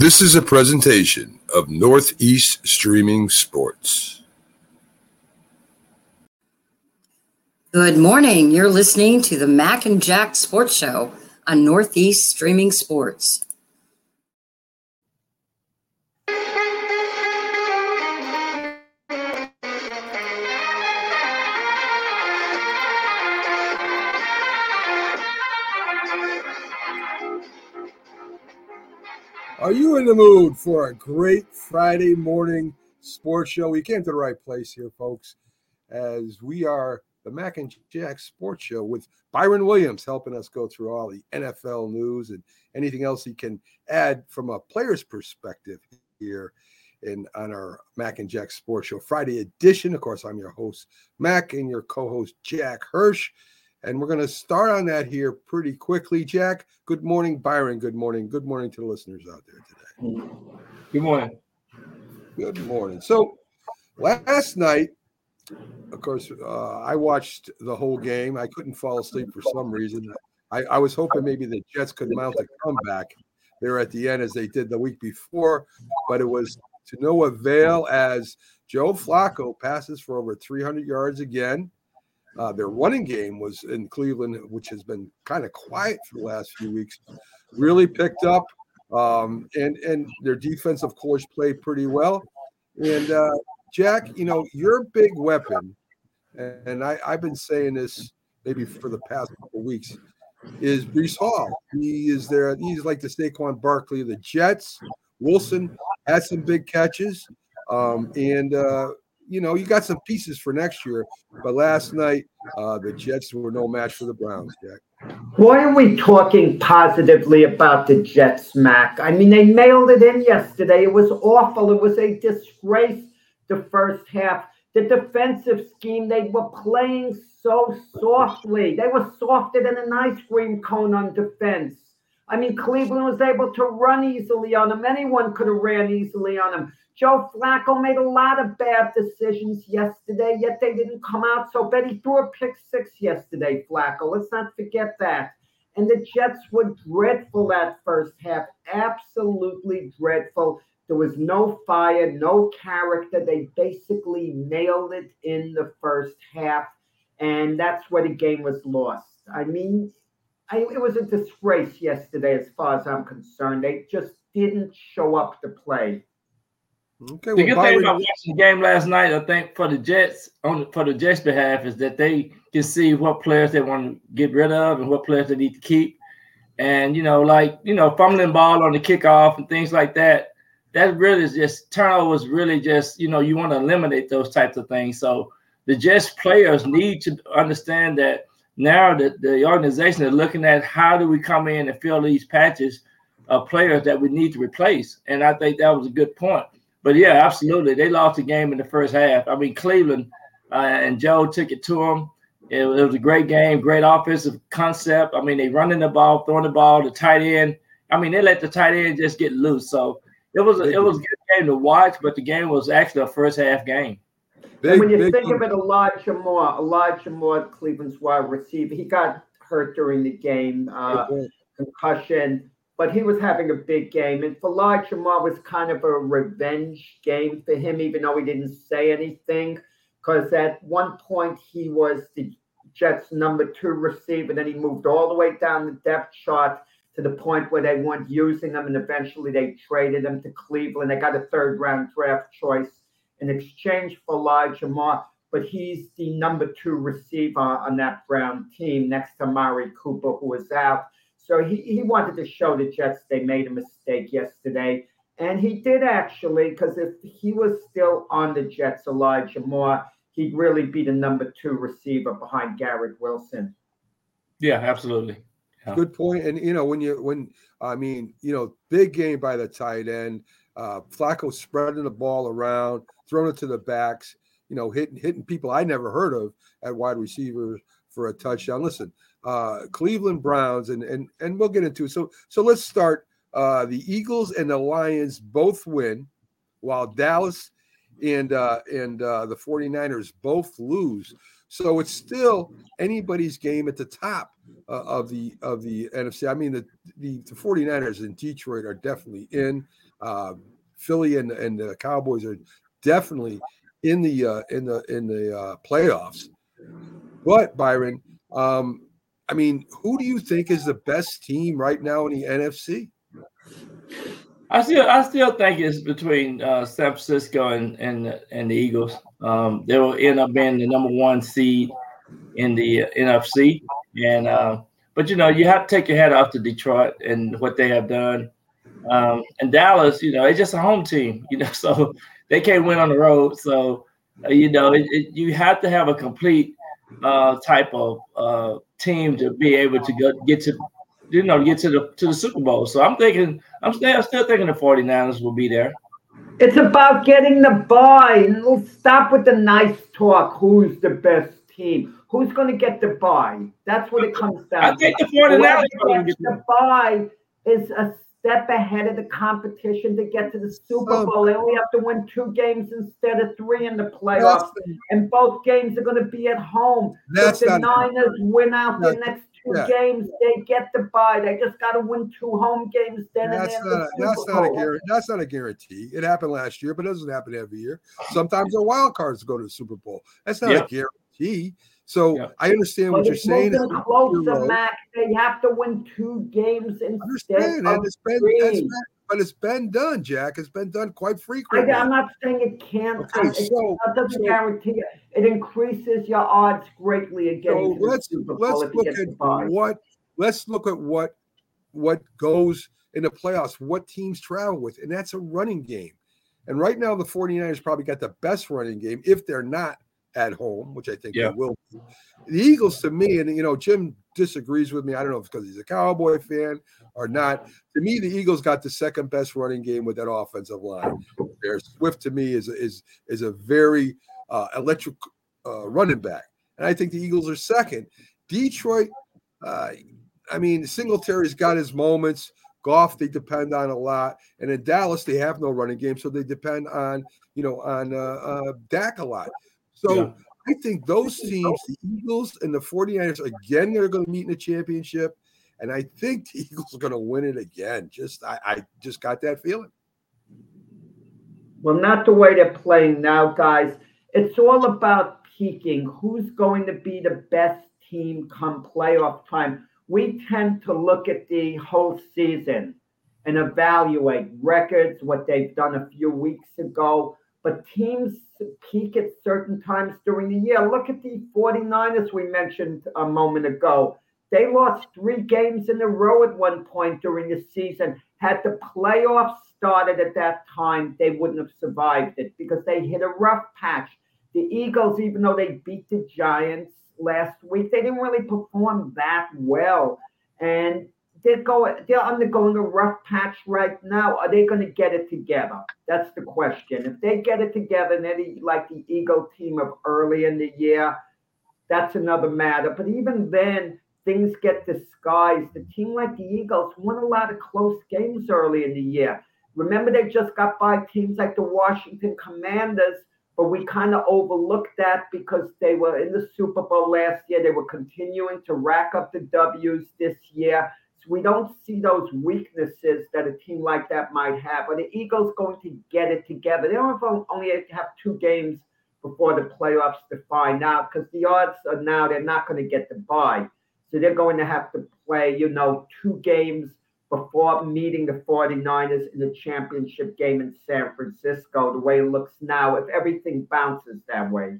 This is a presentation of Northeast Streaming Sports. Good morning. You're listening to the Mac and Jack Sports Show on Northeast Streaming Sports. Are you in the mood for a great Friday morning sports show? You came to the right place here, folks, as we are the Mac and Jack Sports Show with Byron Williams helping us go through all the NFL news and anything else he can add from a player's perspective here in on our Mac and Jack Sports Show Friday edition. Of course, I'm your host, Mac, and your co-host Jack Hirsch. And we're going to start on that here pretty quickly. Jack, good morning. Byron, good morning. Good morning to the listeners out there today. Good morning. Good morning. So last night, of course, uh, I watched the whole game. I couldn't fall asleep for some reason. I, I was hoping maybe the Jets could mount a comeback there at the end as they did the week before, but it was to no avail as Joe Flacco passes for over 300 yards again. Uh, their running game was in Cleveland, which has been kind of quiet for the last few weeks, really picked up. Um, and and their defense, of course, played pretty well. And uh, Jack, you know your big weapon, and I, I've been saying this maybe for the past couple weeks, is Breece Hall. He is there. He's like the Saquon Barkley of the Jets. Wilson had some big catches, um, and uh, you know, you got some pieces for next year. But last night, uh, the Jets were no match for the Browns, Jack. Why are we talking positively about the Jets, Mac? I mean, they mailed it in yesterday. It was awful. It was a disgrace the first half. The defensive scheme, they were playing so softly. They were softer than an ice cream cone on defense. I mean, Cleveland was able to run easily on them. Anyone could have ran easily on them. Joe Flacco made a lot of bad decisions yesterday, yet they didn't come out so. He threw a pick six yesterday, Flacco. Let's not forget that. And the Jets were dreadful that first half, absolutely dreadful. There was no fire, no character. They basically nailed it in the first half, and that's where the game was lost. I mean, I, it was a disgrace yesterday, as far as I'm concerned. They just didn't show up to play. Okay, The well, good thing about watching the game last night, I think, for the Jets, on for the Jets' behalf, is that they can see what players they want to get rid of and what players they need to keep. And you know, like you know, fumbling ball on the kickoff and things like that. That really is just turnovers. Really, just you know, you want to eliminate those types of things. So the Jets players need to understand that now that the organization is looking at how do we come in and fill these patches of players that we need to replace. And I think that was a good point. But yeah, absolutely, they lost the game in the first half. I mean, Cleveland uh, and Joe took it to them. It, it was a great game, great offensive concept. I mean, they running the ball, throwing the ball, the tight end. I mean, they let the tight end just get loose. So it was a, it was a good game to watch, but the game was actually a first half game. big, and when you big- think of it, Elijah Moore, Elijah Moore, Cleveland's wide receiver, he got hurt during the game, uh, concussion, but he was having a big game. And for Elijah Moore, was kind of a revenge game for him, even though he didn't say anything, because at one point he was the Jets' number two receiver. Then he moved all the way down the depth chart to the point where they weren't using him, and eventually they traded him to Cleveland. They got a third round draft choice in exchange for Elijah Moore, but he's the number two receiver on that Brown team next to Mari Cooper, who was out. So he, he wanted to show the Jets they made a mistake yesterday. And he did actually, because if he was still on the Jets, Elijah Moore, he'd really be the number two receiver behind Garrett Wilson. Yeah, absolutely. Yeah. Good point. And you know, when you when I mean, you know, big game by the tight end. Uh, Flacco spreading the ball around, throwing it to the backs, you know, hitting hitting people I never heard of at wide receiver for a touchdown. Listen, uh, Cleveland Browns, and and and we'll get into it. So so let's start. Uh, the Eagles and the Lions both win, while Dallas and uh, and uh, the 49ers both lose. So it's still anybody's game at the top uh, of the of the NFC. I mean, the, the, the 49ers in Detroit are definitely in. Uh, Philly and and the Cowboys are definitely in the uh, in the in the uh, playoffs. But Byron, um, I mean, who do you think is the best team right now in the NFC? I still, I still think it's between uh, San Francisco and and and the Eagles. Um, they will end up being the number one seed in the NFC, and uh, but you know you have to take your head off to Detroit and what they have done. Um, and Dallas, you know, it's just a home team, you know, so they can't win on the road. So uh, you know, it, it, you have to have a complete uh, type of uh, team to be able to go, get to, you know, get to the to the Super Bowl. So I'm thinking, I'm still, still thinking the 49ers will be there. It's about getting the buy. We'll stop with the nice talk. Who's the best team? Who's going to get the buy? That's what it comes down to. I think the 49ers the buy is a step ahead of the competition to get to the Super oh, Bowl. They only have to win two games instead of three in the playoffs, and both games are going to be at home. That's if the Niners win out the next two yeah. games, they get the bye. They just got to win two home games. Then that's and not, that's not a guarantee. That's not a guarantee. It happened last year, but it doesn't happen every year. Sometimes they're wild cards go to the Super Bowl. That's not yeah. a guarantee. So yeah. I understand what you're saying. Closer, Mac. They have to win two games instead of it's been, three. Been, but it's been done, Jack. It's been done quite frequently. I, am not saying it can't. Okay, it, so, it doesn't so, guarantee it. It increases your odds greatly again. So let's let's look at what let's look at what what goes in the playoffs, what teams travel with, and that's a running game. And right now, the 49ers probably got the best running game if they're not at home, which I think yeah. they will. Be. The Eagles, to me, and you know, Jim disagrees with me. I don't know if it's because he's a Cowboy fan or not. To me, the Eagles got the second best running game with that offensive line. There, Swift to me is is is a very uh, electric uh, running back, and I think the Eagles are second. Detroit, uh, I mean, Singletary's got his moments. Goff, they depend on a lot, and in Dallas, they have no running game, so they depend on you know on uh, uh, Dak a lot. So yeah. I think those teams, the Eagles and the 49ers, again, they're going to meet in the championship. And I think the Eagles are going to win it again. Just I, I just got that feeling. Well, not the way they're playing now, guys. It's all about peaking. Who's going to be the best team come playoff time? We tend to look at the whole season and evaluate records, what they've done a few weeks ago. But teams peak at certain times during the year. Look at the 49ers we mentioned a moment ago. They lost three games in a row at one point during the season. Had the playoffs started at that time, they wouldn't have survived it because they hit a rough patch. The Eagles, even though they beat the Giants last week, they didn't really perform that well. And they're going they're undergoing a rough patch right now. Are they going to get it together? That's the question. If they get it together and they're like the Eagle team of early in the year, that's another matter. But even then, things get disguised. A team like the Eagles won a lot of close games early in the year. Remember, they just got by teams like the Washington Commanders, but we kind of overlooked that because they were in the Super Bowl last year. They were continuing to rack up the W's this year we don't see those weaknesses that a team like that might have. Are the Eagles going to get it together? They don't have only have two games before the playoffs to find out because the odds are now they're not going to get the bye. So they're going to have to play, you know, two games before meeting the 49ers in the championship game in San Francisco, the way it looks now, if everything bounces that way.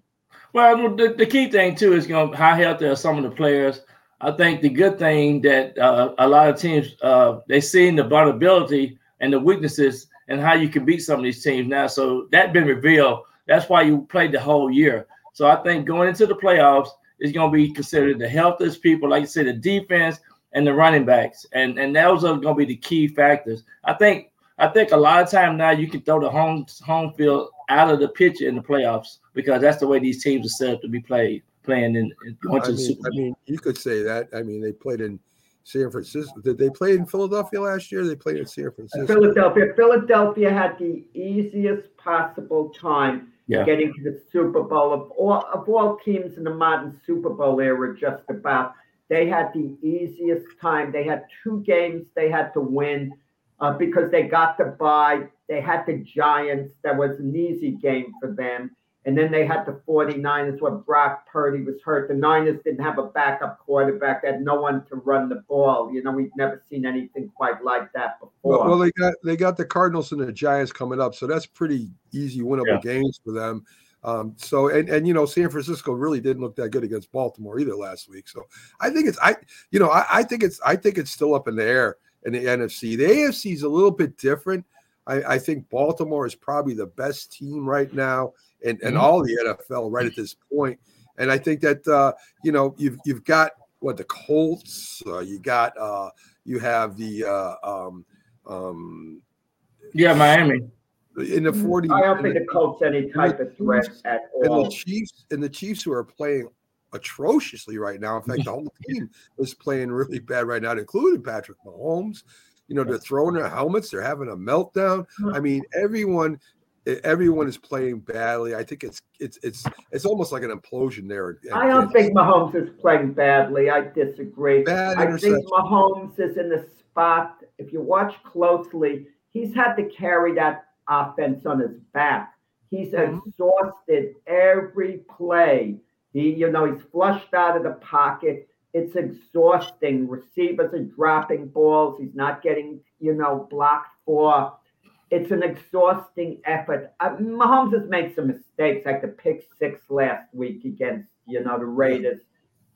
Well, the, the key thing, too, is you know, how healthy are some of the players I think the good thing that uh, a lot of teams uh, they seen the vulnerability and the weaknesses and how you can beat some of these teams now. So that been revealed. That's why you played the whole year. So I think going into the playoffs is going to be considered the healthiest people. Like you said, the defense and the running backs, and and those are going to be the key factors. I think I think a lot of time now you can throw the home home field out of the picture in the playoffs because that's the way these teams are set up to be played, playing in, in going I to the mean, Super I mean, you could say that. I mean, they played in San Francisco. Did they play in Philadelphia last year? They played in San Francisco. Philadelphia. Philadelphia had the easiest possible time Yeah. getting to the Super Bowl of all of all teams in the modern Super Bowl era. Just about, they had the easiest time. They had two games they had to win uh, because they got the bye. They had the Giants. That was an easy game for them. And then they had the 49ers where Brock Purdy was hurt. The Niners didn't have a backup quarterback. They had no one to run the ball. You know, we've never seen anything quite like that before. Well, well, they got they got the Cardinals and the Giants coming up, so that's pretty easy winnable Yeah. games for them. Um, so and and you know San Francisco really didn't look that good against Baltimore either last week. So I think it's I you know I, I think it's I think it's still up in the air in the NFC. The AFC is a little bit different. I, I think Baltimore is probably the best team right now and and Mhm. all the NFL right at this point. And I think that uh, you know you've you've got what the Colts, uh, you got uh, you have the uh, um, um, Yeah, Miami. in the 40 I don't and think the, the Colts any type of threat at all. and the Chiefs and the Chiefs who are playing atrociously right now. In fact, the whole team is playing really bad right now, including Patrick Mahomes. You know, they're throwing their helmets, they're having a meltdown. I mean, everyone everyone is playing badly. I think it's it's it's it's almost like an implosion there. I don't think Mahomes is playing badly. I disagree. Bad I think. Mahomes is in the spot. If you watch closely, he's had to carry that offense on his back. He's Mm-hmm. exhausted every play. He, you know, he's flushed out of the pocket. It's exhausting. Receivers are dropping balls. He's not getting, you know, blocked for. It's an exhausting effort. Uh, Mahomes has made some mistakes, like the pick six last week against, you know, the Raiders.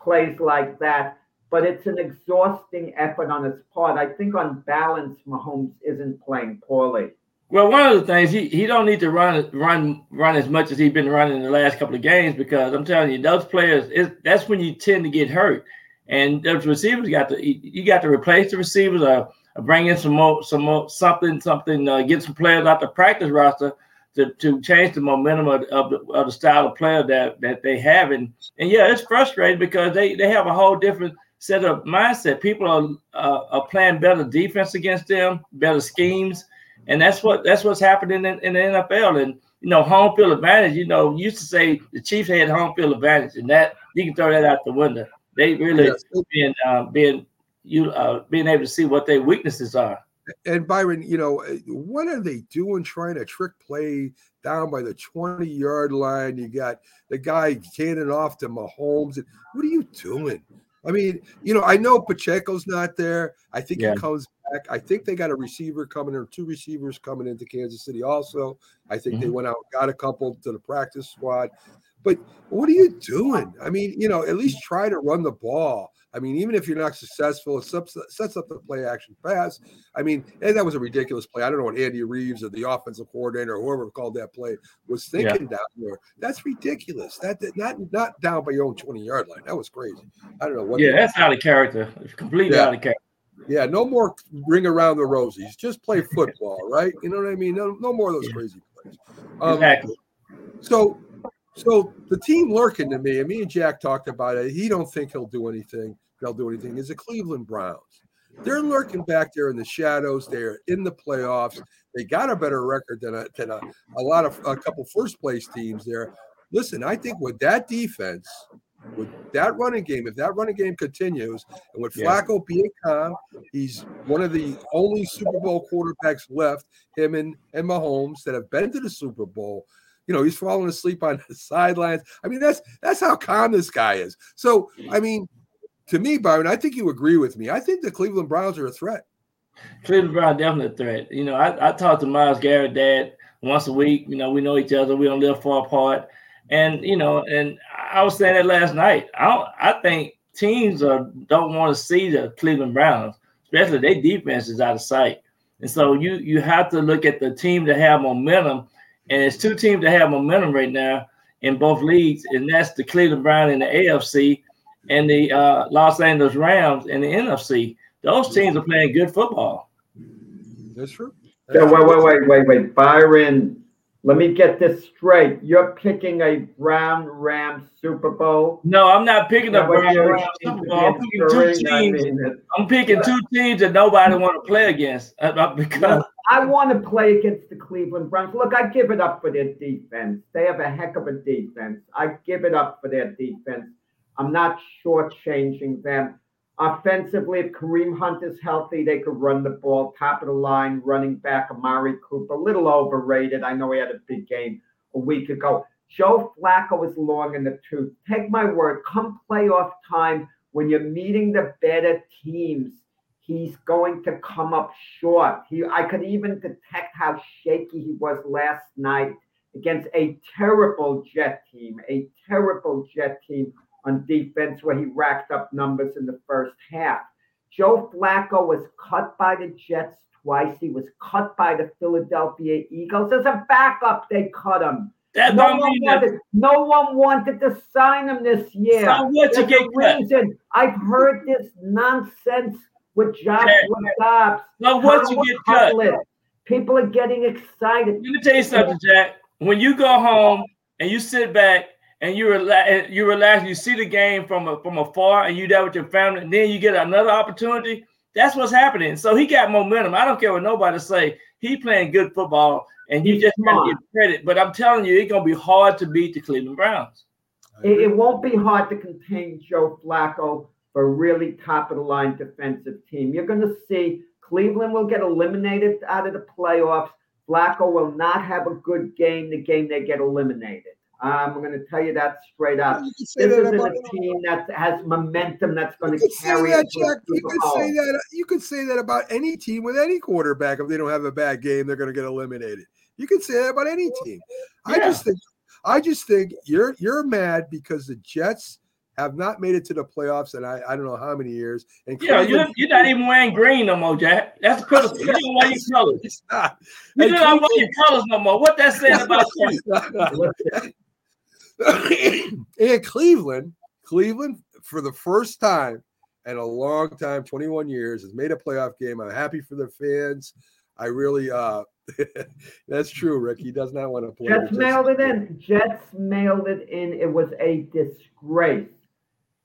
Plays like that but it's an exhausting effort on his part. I think on balance, Mahomes isn't playing poorly. Well, one of the things he, he don't need to run run run as much as he's been running in the last couple of games because I'm telling you, those players is that's when you tend to get hurt, and those receivers got to you got to replace the receivers or bring in some more some more something something uh, get some players out the practice roster to, to change the momentum of, of, the, of the style of player that that they have and and yeah, it's frustrating because they they have a whole different set of mindset. People are uh, are playing better defense against them, better schemes and that's what that's what's happening in, in the NFL. And you know, home field advantage. You know, used to say the Chiefs had home field advantage, and that you can throw that out the window. They really Yes. being uh, being you uh, being able to see what their weaknesses are. And Byron, you know, what are they doing trying to trick play down by the 20 yard line? You got the guy cannon off to Mahomes. What are you doing? I mean, you know, I know Pacheco's not there. I think Yeah. he comes back. I think they got a receiver coming or two receivers coming into Kansas City also. I think they went out got a couple to the practice squad. But what are you doing? I mean, you know, at least try to run the ball. I mean, even if you're not successful, it sets, up the play action pass. I mean, and that was a ridiculous play. I don't know what Andy Reeves or the offensive coordinator or whoever called that play was Yeah. thinking down there. That's ridiculous. That not not down by your own 20 yard line. That was crazy. I don't know what. Yeah, that's out of character. It's completely Yeah. out of character. Yeah, no more ring around the rosies. Just play football, right? You know what I mean? No, no more of those crazy plays. Um, exactly. So, so the team lurking to me, and me and Jack talked about it. He don't think he'll do anything. They'll do anything. Is the Cleveland Browns? They're lurking back there in the shadows. They're in the playoffs. They got a better record than a than a, a lot of a couple first place teams there. Listen, I think with that defense, with that running game, if that running game continues, and with Yeah. Flacco being calm, he's one of the only Super Bowl quarterbacks left, him and, and Mahomes, that have been to the Super Bowl. You know, he's falling asleep on the sidelines. I mean, that's that's how calm this guy is. So, I mean, to me, Byron, I think you agree with me. I think the Cleveland Browns are a threat. Cleveland Brown definitely a threat. You know, I, I talk to Myles Garrett dad once a week. You know, we know each other. We don't live far apart. And you know, and I was saying that last night. I I think teams are don't want to see the Cleveland Browns, especially their defense is out of sight. And so you you have to look at the team that have momentum. And it's two teams that have momentum right now in both leagues, and that's the Cleveland Brown and the AFC. And the uh, Los Angeles Rams in the NFC. Those teams are playing good football. That's true. So wait, wait, wait, wait, wait, Byron. Let me get this straight. You're picking a Brown Rams Super Bowl. No, I'm not picking Yeah, a Brown Rams Super Bowl. I'm picking two answering, I teams. mean, I'm picking two teams that nobody want to play against uh, uh, because I want to play against the Cleveland Browns. Look, I give it up for their defense. They have a heck of a defense. I give it up for their defense. I'm not shortchanging them. Offensively, if Kareem Hunt is healthy, they could run the ball, top of the line, running back Amari Cooper, a little overrated. I know he had a big game a week ago. Joe Flacco is long in the tooth. Take my word, come playoff time, when you're meeting the better teams, he's going to come up short. He, I could even detect how shaky he was last night against a terrible Jet team, a terrible Jet team on defense where he racked up numbers in the first half. Joe Flacco was cut by the Jets twice. He was cut by the Philadelphia Eagles. As a backup, they cut him. that No one, wanted, no one wanted to sign him this year. So what you There's get a cut? reason. I've heard this nonsense with Josh Yeah. Dobbs. So what you get cut? People are getting excited. Let me tell you something, Jack. When you go home and you sit back and you relax, you relax, you see the game from a, from afar, and you there with your family, and then you get another opportunity. That's what's happening. So he got momentum. I don't care what nobody say. He playing good football, and you He's just smart. give credit. But I'm telling you, it's gonna be hard to beat the Cleveland Browns. It, it won't be hard to contain Joe Flacco for a really top of the line defensive team. You're going to see Cleveland will get eliminated out of the playoffs. Flacco will not have a good game the game they get eliminated. I'm going to tell you that straight up. You could say This that isn't a team that has momentum that's going to could say carry that, it to Jack. You Super could say that. You could say that about any team with any quarterback. If they don't have a bad game, they're going to get eliminated. You could say that about any team. I just think, I just think you're you're mad because the Jets have not made it to the playoffs, and I, I don't know how many years. And Yeah, you're, you're not even wearing green no more, Jack. That's critical. You don't wear your colors. it's not. You don't wear your colors no more. What that saying about you? and Cleveland, Cleveland for the first time in a long time, 21 years, has made a playoff game. I'm happy for the fans. I really uh that's true, Rick. He does not want to play. Jets the mailed it in. Jets mailed it in. It was a disgrace.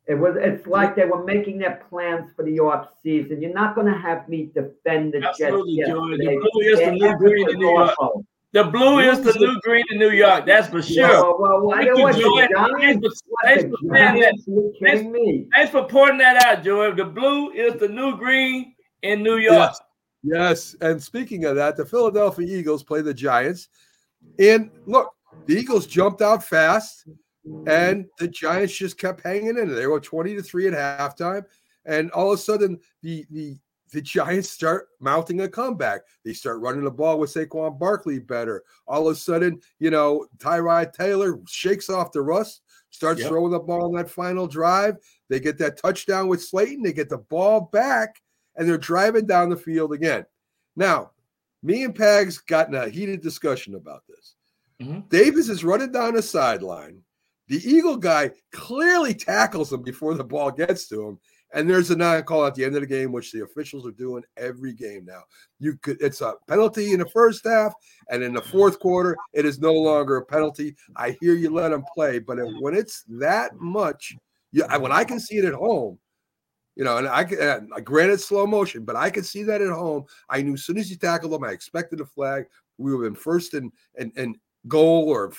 It was. It's like they were making their plans for the off season. You're not going to have me defend the Absolutely, Jets. Joy. The yesterday. blue is the new effort green in New York. awful. The blue is the new green in New York. That's for sure. Well, well, well, Thank you, was Joy. Thanks for, thanks for saying that. Giants? You kidding me? Thanks for pointing that out, Joy. The blue is the new green in New York. Yes. Yes. And speaking of that, the Philadelphia Eagles play the Giants. And look, the Eagles jumped out fast, and the Giants just kept hanging in. They were 20 to 3 at halftime. And all of a sudden, the the the Giants start mounting a comeback. They start running the ball with Saquon Barkley better. All of a sudden, you know, Tyrod Taylor shakes off the rust, starts Yep. throwing the ball on that final drive. They get that touchdown with Slayton. They get the ball back, and they're driving down the field again. Now, me and Pags got in a heated discussion about this. Mhm. Davis is running down the sideline. The Eagle guy clearly tackles him before the ball gets to him. And there's a non-call at the end of the game, which the officials are doing every game now. You could it's a penalty in the first half, and in the fourth quarter, it is no longer a penalty. I hear you let them play, but when it's that much, I- when I can see it at home, you know, and I can uh, granted slow motion, but I could see that at home. I knew as soon as you tackled him, I expected a flag. We have been first and and and goal or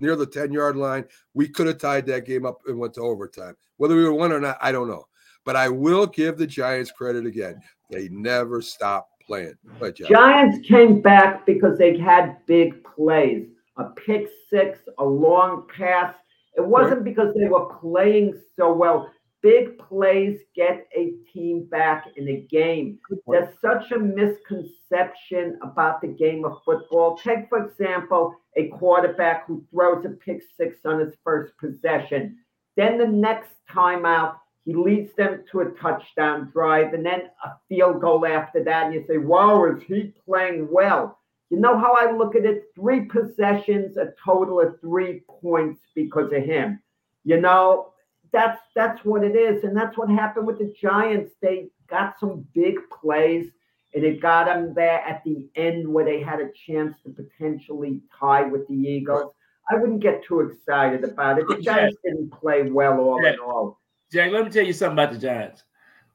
near the 10 yard line. We could have tied that game up and went to overtime. Whether we have won or not, I don't know. But I will give the Giants credit again. They never stop playing. But Giants came back because they had big plays, a pick six, a long pass. It wasn't because they were playing so well. Big plays get a team back in a game. There's such a misconception about the game of football. Take, for example, a quarterback who throws a pick six on his first possession. Then the next time out, he leads them to a touchdown drive and then a field goal after that. And you say, wow, is he playing well? You know how I look at it? Three possessions, a total of three points because of him. You know, that's that's what it is, and that's what happened with the Giants. They got some big plays, and it got them there at the end where they had a chance to potentially tie with the Eagles. I wouldn't get too excited about it. The Giants didn't play well all in all. Jack, let me tell you something about the Giants.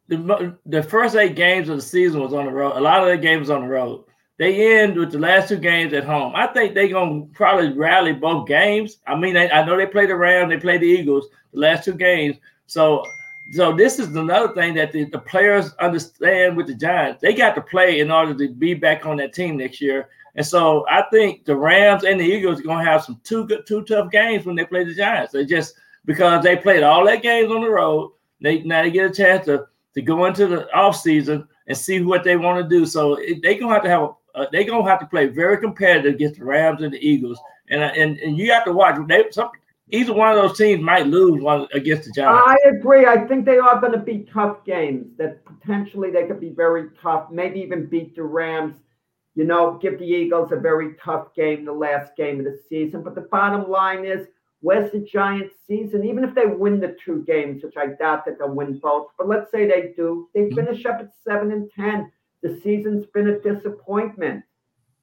The, the first eight games of the season was on the road. A lot of the games on the road. They end with the last two games at home. I think they're gonna probably rally both games. I mean, they, I know they played the Rams, they played the Eagles the last two games. So, so this is another thing that the, the players understand with the Giants. They got to play in order to be back on that team next year. And so I think the Rams and the Eagles are gonna have some two good, two tough games when they play the Giants. They just because they played all their games on the road. They now they get a chance to to go into the off season and see what they want to do. So they're gonna have to have a uh, they're gonna have to play very competitive against the Rams and the Eagles, and uh, and and you have to watch. They some either one of those teams might lose one against the Giants. I agree. I think they are going to be tough games. That potentially they could be very tough. Maybe even beat the Rams. You know, give the Eagles a very tough game, the last game of the season. But the bottom line is, where's the Giants' season? Even if they win the two games, which I doubt that they'll win both, but let's say they do, they mm-hmm. finish up at seven and ten the season's been a disappointment.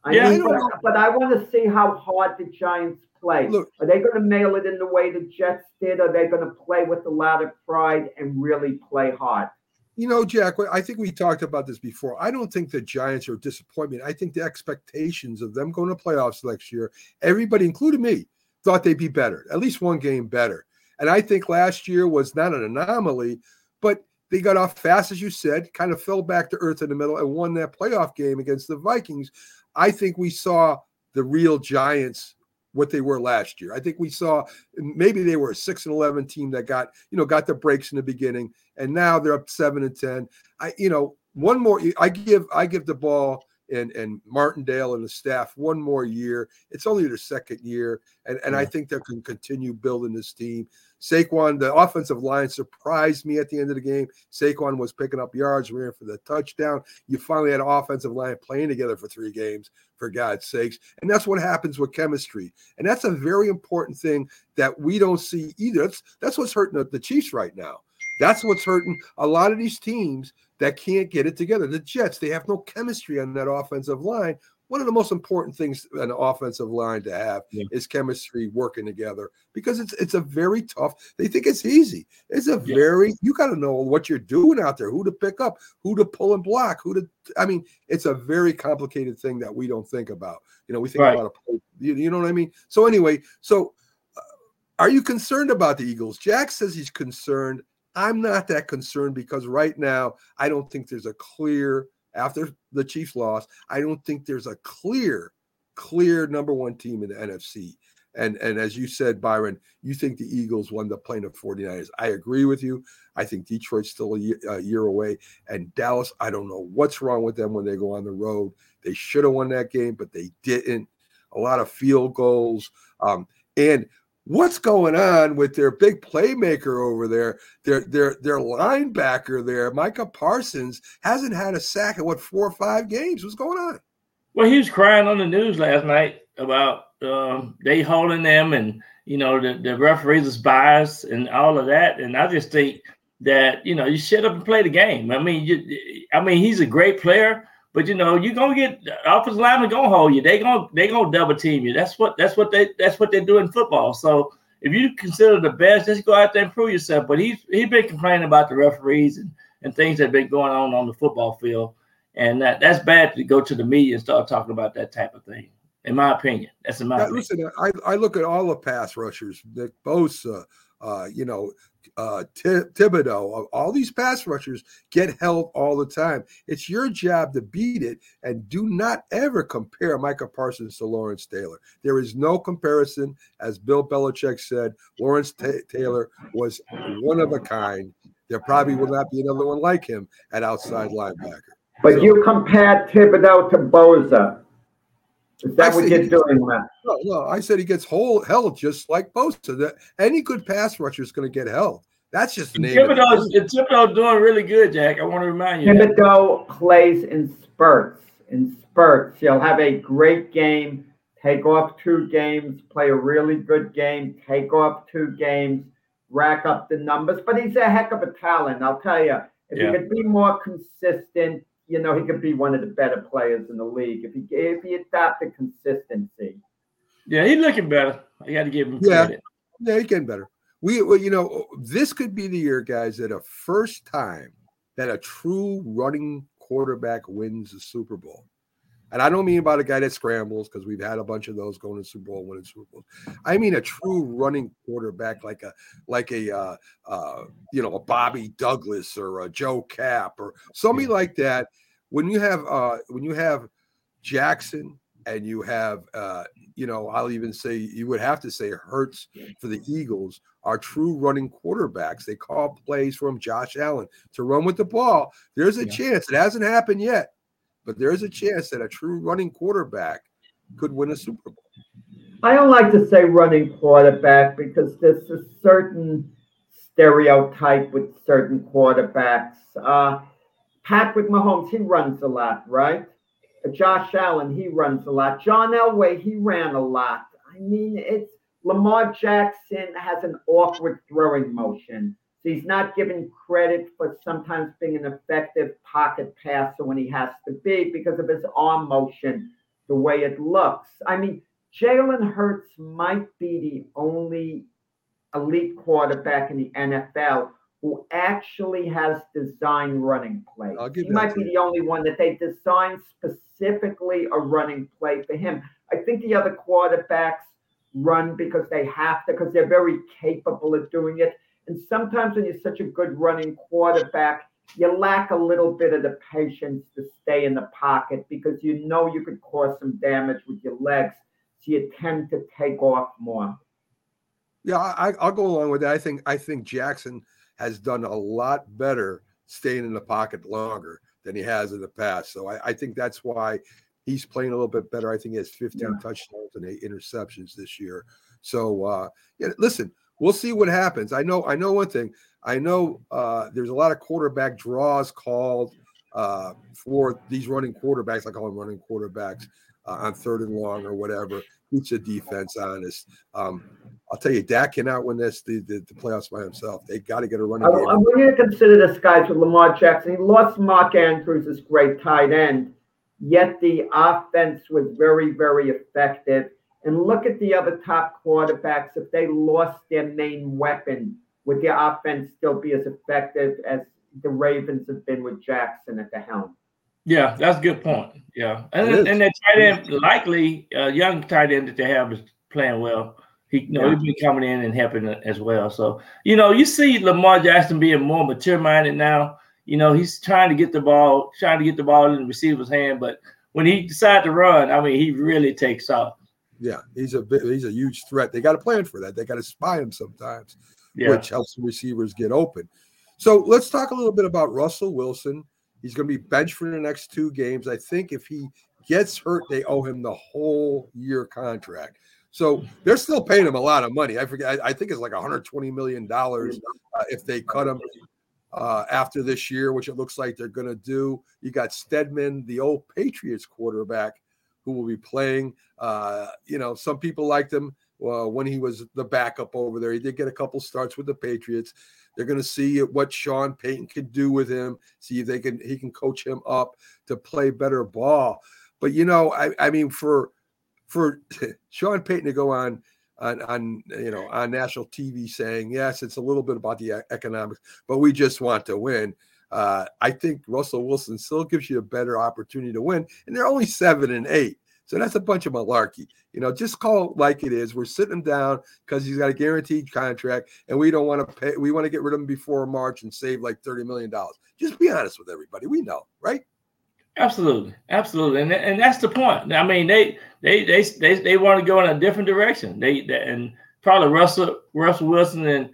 I yeah, mean, I but, but, I want to see how hard the Giants play. Look, are they going to mail it in the way the Jets did? Are they going to play with a lot of pride and really play hard? You know, Jack, I think we talked about this before. I don't think the Giants are a disappointment. I think the expectations of them going to playoffs next year, everybody, including me, thought they'd be better, at least one game better. And I think last year was not an anomaly, but they got off fast, as you said, kind of fell back to earth in the middle and won that playoff game against the Vikings. I think we saw the real Giants what they were last year. I think we saw maybe they were a six and eleven team that got you know got the breaks in the beginning, and now they're up seven and ten. I you know one more. I give I give the ball and and Martindale and the staff one more year. It's only their second year, and and yeah. I think they can continue building this team. Saquon, the offensive line surprised me at the end of the game. Saquon was picking up yards, ran for the touchdown. You finally had an offensive line playing together for three games, for God's sakes. And that's what happens with chemistry. And that's a very important thing that we don't see either. That's, that's what's hurting the Chiefs right now. That's what's hurting a lot of these teams that can't get it together. The Jets, they have no chemistry on that offensive line one of the most important things an offensive line to have yeah. is chemistry working together because it's it's a very tough. They think it's easy. It's a yeah. very you got to know what you're doing out there, who to pick up, who to pull and block, who to. I mean, it's a very complicated thing that we don't think about. You know, we think right. about a you, you know what I mean. So anyway, so uh, are you concerned about the Eagles? Jack says he's concerned. I'm not that concerned because right now I don't think there's a clear after the Chiefs loss, I don't think there's a clear, clear number one team in the NFC. And and as you said, Byron, you think the Eagles won the playing of 49ers. I agree with you. I think Detroit's still a year, a year away. And Dallas, I don't know what's wrong with them when they go on the road. They should have won that game, but they didn't. A lot of field goals. Um, and what's going on with their big playmaker over there? Their their their linebacker there, Micah Parsons, hasn't had a sack in what four or five games. What's going on? Well, he was crying on the news last night about um, they holding them and you know the, the referees is biased and all of that. And I just think that you know you shut up and play the game. I mean, you, I mean he's a great player, but you know, you're gonna get offensive linemen gonna hold you. They gonna they gonna double team you. That's what that's what they that's what they do in football. So if you consider the best, just go out there and prove yourself. But he's he's been complaining about the referees and, and things that have been going on on the football field, and that that's bad to go to the media and start talking about that type of thing. In my opinion, that's in my. Now, listen, I, I look at all the pass rushers, Nick Bosa, uh, you know, uh, T- Thibodeaux, all these pass rushers get held all the time. It's your job to beat it, and do not ever compare Micah Parsons to Lawrence Taylor. There is no comparison, as Bill Belichick said. Lawrence T- Taylor was one of a kind. There probably will not be another one like him at outside linebacker. But so, you compared Thibodeaux to Bosa. Is that I what you're doing, Matt? No, no. I said he gets whole held just like Bosa. That any good pass rusher is going to get held. That's just the name. Thibodeaux's, Thibodeaux's doing really good, Jack. I want to remind you. Thibodeaux plays in spurts. In spurts, he'll have a great game, take off two games, play a really good game, take off two games. rack up the numbers, but he's a heck of a talent. I'll tell you, if Yeah. he could be more consistent, you know, he could be one of the better players in the league if he if he adopted consistency. Yeah, he's looking better. I got to give him Yeah. credit. Yeah, he's getting better. We, well, you know, this could be the year, guys, that a first time that a true running quarterback wins the Super Bowl. And I don't mean about a guy that scrambles because we've had a bunch of those going to Super Bowl winning Super Bowls. I mean a true running quarterback like a like a uh, uh, you know a Bobby Douglass or a Joe Kapp or somebody like that. When you have uh, when you have Jackson and you have uh, you know I'll even say you would have to say Hurts for the Eagles are true running quarterbacks. They call plays from Josh Allen to run with the ball. There's a Yeah. chance. It hasn't happened yet, but there is a chance that a true running quarterback could win a Super Bowl. I don't like to say running quarterback because there's a certain stereotype with certain quarterbacks. Uh, Patrick Mahomes, he runs a lot, right? Uh, Josh Allen, he runs a lot. John Elway, he ran a lot. I mean, it's Lamar Jackson has an awkward throwing motion. So he's not given credit for sometimes being an effective pocket passer when he has to be because of his arm motion, the way it looks. I mean, Jalen Hurts might be the only elite quarterback in the NFL who actually has designed running plays. He might be you. the only one that they designed specifically a running play for him. I think the other quarterbacks run because they have to, because they're very capable of doing it. And sometimes when you're such a good running quarterback, you lack a little bit of the patience to stay in the pocket because you know you could cause some damage with your legs. So you tend to take off more. Yeah, I, I'll go along with that. I think I think Jackson has done a lot better staying in the pocket longer than he has in the past. So I, I think that's why he's playing a little bit better. I think he has 15 touchdowns and eight interceptions this year. So uh, yeah, listen, we'll see what happens. I know I know one thing. I know uh, there's a lot of quarterback draws called uh, for these running quarterbacks. I call them running quarterbacks uh, on third and long or whatever. Keeps the defense honest. Um, I'll tell you, Dak cannot win this the, the, the playoffs by himself. They got to get a running I, game. I want you to consider this, guy to Lamar Jackson. He lost Mark Andrews, this great tight end, yet the offense was very, very effective. And look at the other top quarterbacks. If they lost their main weapon, would their offense still be as effective as the Ravens have been with Jackson at the helm? Yeah, that's a good point. Yeah, and It is. and that tight end likely uh, young tight end that they have is playing well. He, you know, Yeah. he's been coming in and helping as well. So you know, you see Lamar Jackson being more mature minded now. You know, he's trying to get the ball, trying to get the ball in the receiver's hand, but when he decides to run, I mean, he really takes off. Yeah, he's a bit, he's a huge threat. They got to plan for that. They got to spy him sometimes, Yeah, which helps the receivers get open. So let's talk a little bit about Russell Wilson. He's going to be benched for the next two games. I think if he gets hurt, they owe him the whole year contract. So they're still paying him a lot of money. I forget. I, I think it's like 120 million dollars uh, if they cut him uh, after this year, which it looks like they're going to do. You got Stidham, the old Patriots quarterback, who will be playing. Uh, you know, some people liked him uh, when he was the backup over there. He did get a couple starts with the Patriots. They're going to see what Sean Payton can do with him. See if they can he can coach him up to play better ball. But you know, I, I mean, for for Sean Payton to go on on on you know on national TV saying yes, it's a little bit about the economics, but we just want to win. Uh, I think Russell Wilson still gives you a better opportunity to win, and they're only seven and eight. So that's a bunch of malarkey. You know, just call it like it is. We're sitting him down because he's got a guaranteed contract, and we don't want to pay. We want to get rid of him before March and save like thirty million dollars. Just be honest with everybody. We know, right? Absolutely, absolutely, and and that's the point. I mean, they they they they, they want to go in a different direction. They, they and probably Russell Russell Wilson and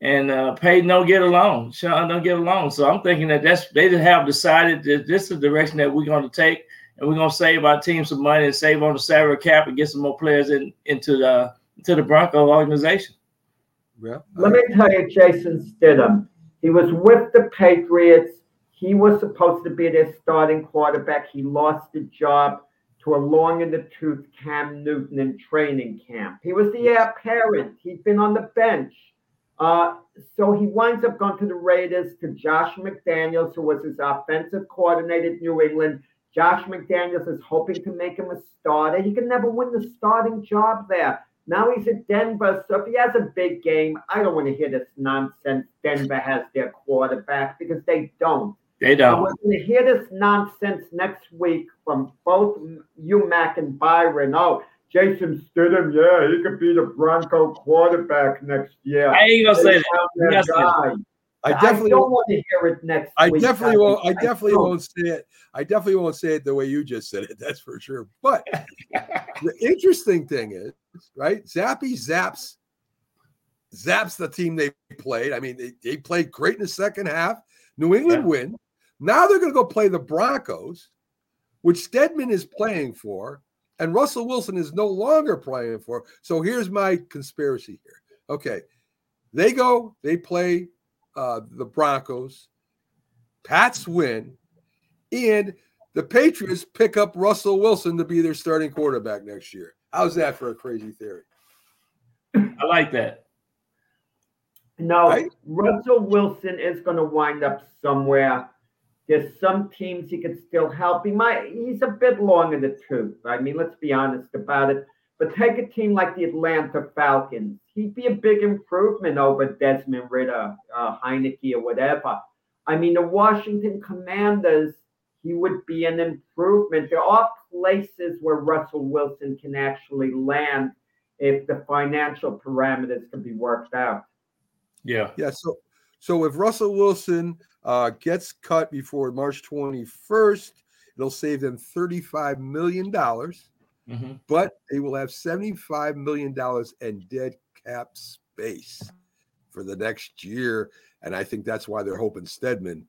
and uh, Payton don't get along. Sean don't get along. So I'm thinking that that's they just have decided that this is the direction that we're going to take, and we're going to save our team some money and save on the salary cap and get some more players in into the into the Bronco organization. Yeah. Let me tell you, Jason Stidham. He was with the Patriots. He was supposed to be their starting quarterback. He lost the job to a long in the tooth Cam Newton in training camp. He was the heir apparent. He'd been on the bench. Uh, so he winds up going to the Raiders to Josh McDaniels, who was his offensive coordinator at New England. Josh McDaniels is hoping to make him a starter. He can never win the starting job there. Now he's at Denver. So if he has a big game, I don't want to hear this nonsense. Denver has their quarterback because they don't. They don't. We're going to hear this nonsense next week from both you, Mac, and Byron. Oh, Jason Stidham, yeah, he could be the Bronco quarterback next year. I ain't gonna say that. guy. I definitely don't want to hear it next I week. definitely won't. I definitely don't. won't say it. I definitely won't say it the way you just said it. That's for sure. But the interesting thing is, right? Zappe zaps, zaps the team they played. I mean, they, they played great in the second half. New England Yeah. win. Now they're going to go play the Broncos, which Stidham is playing for, and Russell Wilson is no longer playing for. So here's my conspiracy here. Okay, they go, they play uh, the Broncos. Pats win, and the Patriots pick up Russell Wilson to be their starting quarterback next year. How's that for a crazy theory? I like that. No, Right? Russell Wilson is going to wind up somewhere. There's some teams he could still help. He might. He's a bit long in the tooth. I mean, let's be honest about it. But take a team like the Atlanta Falcons. He'd be a big improvement over Desmond Ridder, uh, Heinicke, or whatever. I mean, the Washington Commanders. He would be an improvement. There are places where Russell Wilson can actually land if the financial parameters can be worked out. Yeah. Yeah. So, so if Russell Wilson uh, gets cut before March 21st, it'll save them 35 million dollars, hmm but they will have 75 million dollars in dead cap space for the next year, and I think that's why they're hoping Stidham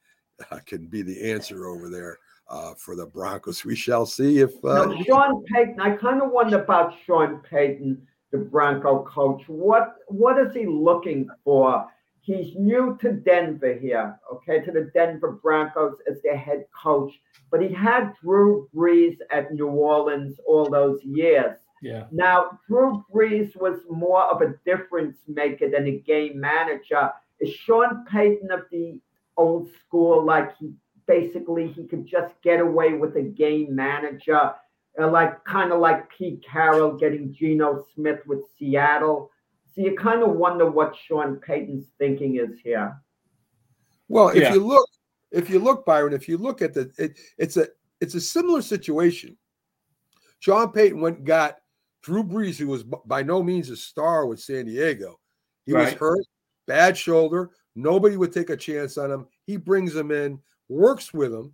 uh, can be the answer over there uh, for the Broncos. We shall see if. Uh, Now, Sean Payton, I kind of wonder about Sean Payton, the Bronco coach. What what is he looking for? He's new to Denver here, okay, to the Denver Broncos as their head coach. But he had Drew Brees at New Orleans all those years. Yeah. Now, Drew Brees was more of a difference maker than a game manager. Is Sean Payton of the old school, like he basically he could just get away with a game manager, uh, like kind of like Pete Carroll getting Geno Smith with Seattle. So you kind of wonder what Sean Payton's thinking is here. Well, if Yeah. you look, if you look, Byron, if you look at the, it, it's a it's a similar situation. Sean Payton went and got Drew Brees, who was by no means a star with San Diego. He was hurt, bad shoulder. Nobody would take a chance on him. He brings him in, works with him,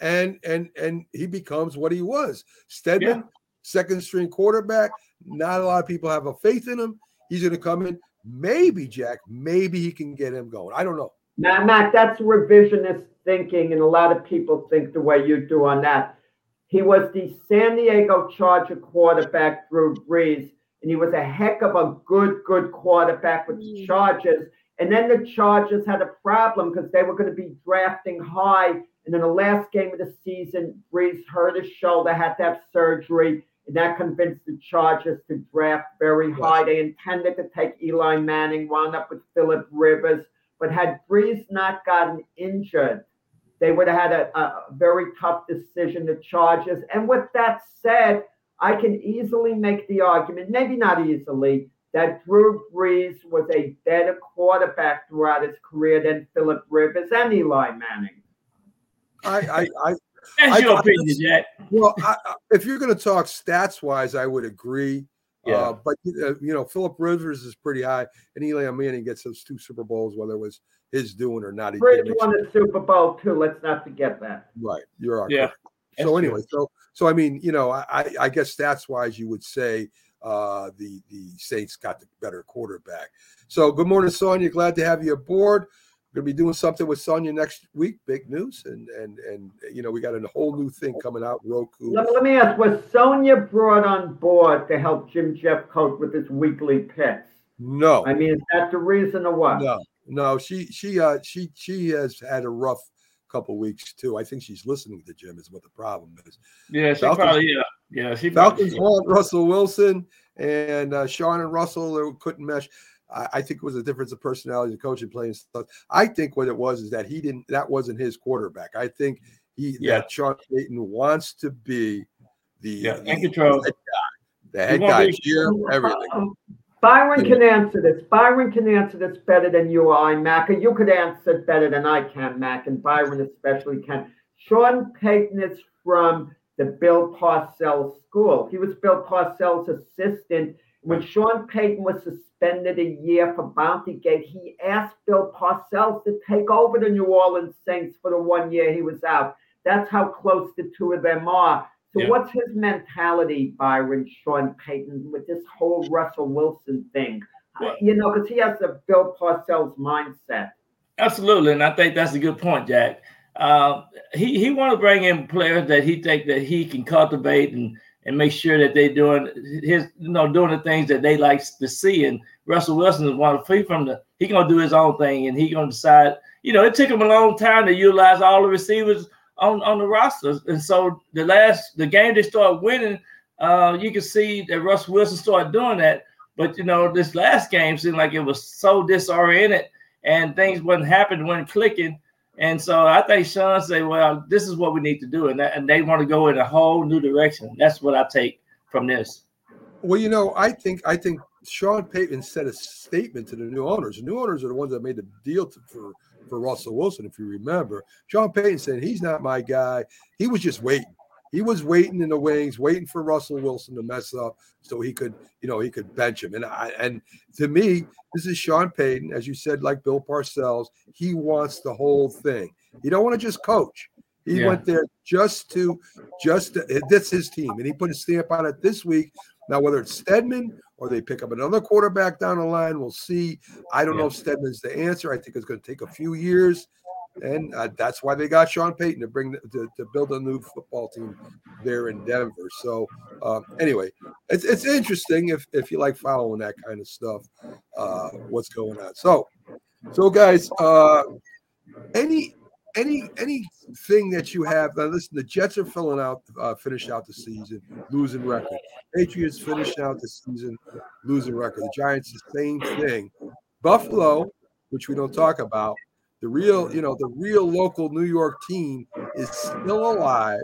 and and and he becomes what he was. Stidham, second string quarterback. Not a lot of people have a faith in him. He's going to come in. Maybe Jack. Maybe he can get him going. I don't know. Now, Matt, that's revisionist thinking, and a lot of people think the way you do on that. He was the San Diego Charger quarterback, Drew Brees, and he was a heck of a good, good quarterback with the mm. Chargers. And then the Chargers had a problem because they were going to be drafting high. And in the last game of the season, Brees hurt his shoulder, had to have surgery, and that convinced the Chargers to draft very high. They intended to take Eli Manning, wound up with Philip Rivers. But had Brees not gotten injured, they would have had a, a very tough decision, the Chargers. And with that said, I can easily make the argument, maybe not easily, that Drew Brees was a better quarterback throughout his career than Philip Rivers and Eli Manning. I I, I That's I your opinion, this- Jack. Well, I, I- if you're going to talk stats wise, I would agree. Yeah. Uh, but uh, you know, Philip Rivers is pretty high, and Eli Manning gets those two Super Bowls, whether it was his doing or not. He Brees did make won a Super Bowl too. Let's not forget that. Right, you're right. Yeah. So That's anyway, so so I mean, you know, I I- I guess stats wise, you would say uh, the the Saints got the better quarterback. So good morning, Sonia. Glad to have you aboard. We're gonna be doing something with Sonia next week. Big news, and and and you know, we got a whole new thing coming out. Roku. Let, let me ask, was Sonia brought on board to help Jim Jeffcoat with his weekly picks? No, I mean, is that the reason or what? no, no. She she uh she she has had a rough couple weeks too. I think she's listening to Jim. Is what the problem is. Yeah, she Falcons- probably yeah. Yeah, she Falcons probably, want Russell Wilson and uh, Sean and Russell they couldn't mesh. I, I think it was a difference of personality, the coach and playing stuff. I think what it was is that he didn't. That wasn't his quarterback. I think he Yeah. that Sean Payton wants to be the Yeah, the, in control. the head guy, the head guy, be- cheer everything. Um, Byron can answer this. Byron can answer this better than you or I, Mac. And you could answer it better than I can, Mac, and Byron especially can. Sean Payton is from the Bill Parcells School. He was Bill Parcells' assistant. When Sean Payton was suspended a year for Bountygate, he asked Bill Parcells to take over the New Orleans Saints for the one year he was out. That's how close the two of them are. So Yeah. what's his mentality, Byron, Sean Payton, with this whole Russell Wilson thing? Well- you know, because he has the Bill Parcells mindset. Absolutely, and I think that's a good point, Jack. Uh, he he want to bring in players that he think that he can cultivate and and make sure that they're doing his you know doing the things that they like to see. And Russell Wilson is one of he from the he gonna do his own thing and he gonna decide. You know, it took him a long time to utilize all the receivers on on the rosters, and so the last the game they started winning, uh, you can see that Russell Wilson started doing that. But you know, this last game seemed like it was so disoriented and things wasn't happening, wasn't clicking. And so I think Sean said, "Well, this is what we need to do," and that, and they want to go in a whole new direction. That's what I take from this. Well, you know, I think I think Sean Payton said a statement to the new owners. The new owners are the ones that made the deal to, for for Russell Wilson, if you remember. Sean Payton said he's not my guy. He was just waiting. He was waiting in the wings, waiting for Russell Wilson to mess up so he could, you know, he could bench him. And I and to me, this is Sean Payton, as you said, like Bill Parcells. He wants the whole thing. He don't want to just coach. He Yeah. went there just to, just to, that's his team, and he put a stamp on it this week. Now, whether it's Stidham or they pick up another quarterback down the line, we'll see. I don't know if Stidham's the answer. I think it's going to take a few years, and uh, that's why they got Sean Payton to bring to, to build a new football team there in Denver. So, um, anyway, it's it's interesting if if you like following that kind of stuff, uh, what's going on. So, so guys, uh, any any anything that you have now listen the jets are filling out uh finished out the season losing record patriots finished out the season losing record the giants the same thing buffalo which we don't talk about the real you know the real local new york team is still alive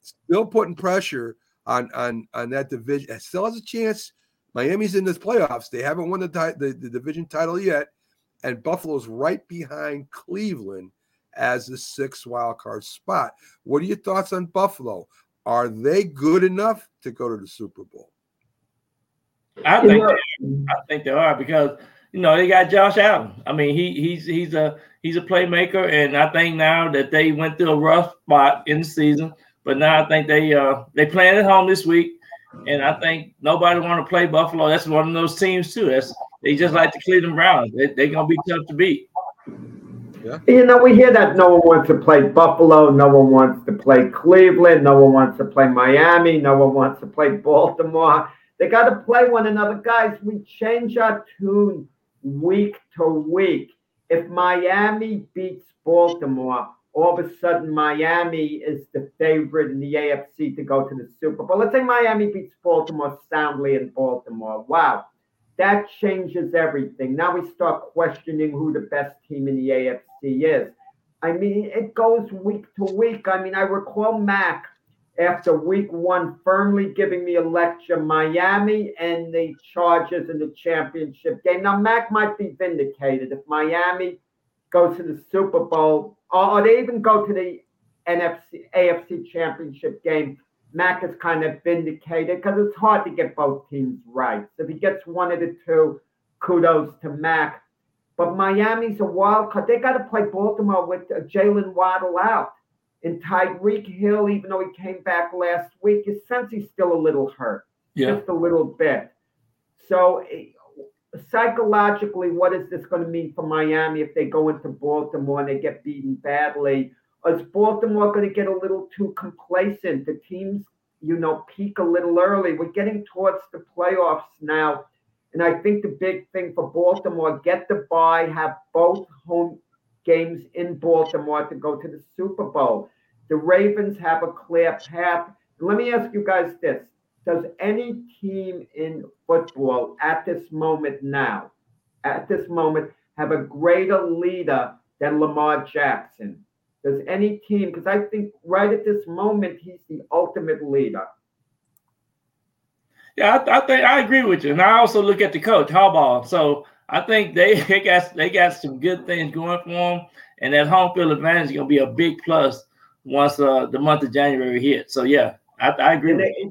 still putting pressure on on on that division it still has a chance miami's in this playoffs they haven't won the, ti- the, the division title yet and buffalo's right behind cleveland as the sixth wild card spot. What are your thoughts on Buffalo? Are they good enough to go to the Super Bowl? I think they are. I think they are because you know they got Josh Allen. I mean, he he's he's a he's a playmaker, and I think now that they went through a rough spot in the season, but now I think they uh they playing at home this week, and I think nobody want to play Buffalo. That's one of those teams too. That's they just like the Cleveland Browns. They they gonna be tough to beat. Yeah. You know, we hear that no one wants to play Buffalo, no one wants to play Cleveland, no one wants to play Miami, no one wants to play Baltimore. They got to play one another, guys. We change our tune week to week. If Miami beats Baltimore, all of a sudden Miami is the favorite in the AFC to go to the Super Bowl. Let's say Miami beats Baltimore soundly in Baltimore. Wow that changes everything. Now we start questioning who the best team in the AFC is. I mean, it goes week to week. I mean, I recall Mac after week one firmly giving me a lecture Miami and the Chargers in the championship game. Now, Mac might be vindicated if Miami goes to the Super Bowl or, they even go to the NFC AFC championship game. Mac is kind of vindicated because it's hard to get both teams right. So if he gets one of the two, kudos to Mac. But Miami's a wild card. They got to play Baltimore with uh, Jalen Waddle out. And Tyreek Hill, even though he came back last week, you sense he's still a little hurt, Yeah. just a little bit. So eh, psychologically, what is this going to mean for Miami if they go into Baltimore and they get beaten badly? Is Baltimore going to get a little too complacent? The teams, you know, peak a little early. We're getting towards the playoffs now. And I think the big thing for Baltimore, get the bye, have both home games in Baltimore to go to the Super Bowl. The Ravens have a clear path. Let me ask you guys this. Does any team in football at this moment now at this moment have a greater leader than Lamar Jackson? Does any team, because I think right at this moment, he's the ultimate leader. Yeah, I, I, think I agree with you, and I also look at the coach Harbaugh. So I think they, they got they got some good things going for them, and that home field advantage is going to be a big plus once uh, the month of January hits. So yeah, I, I agree. And with they,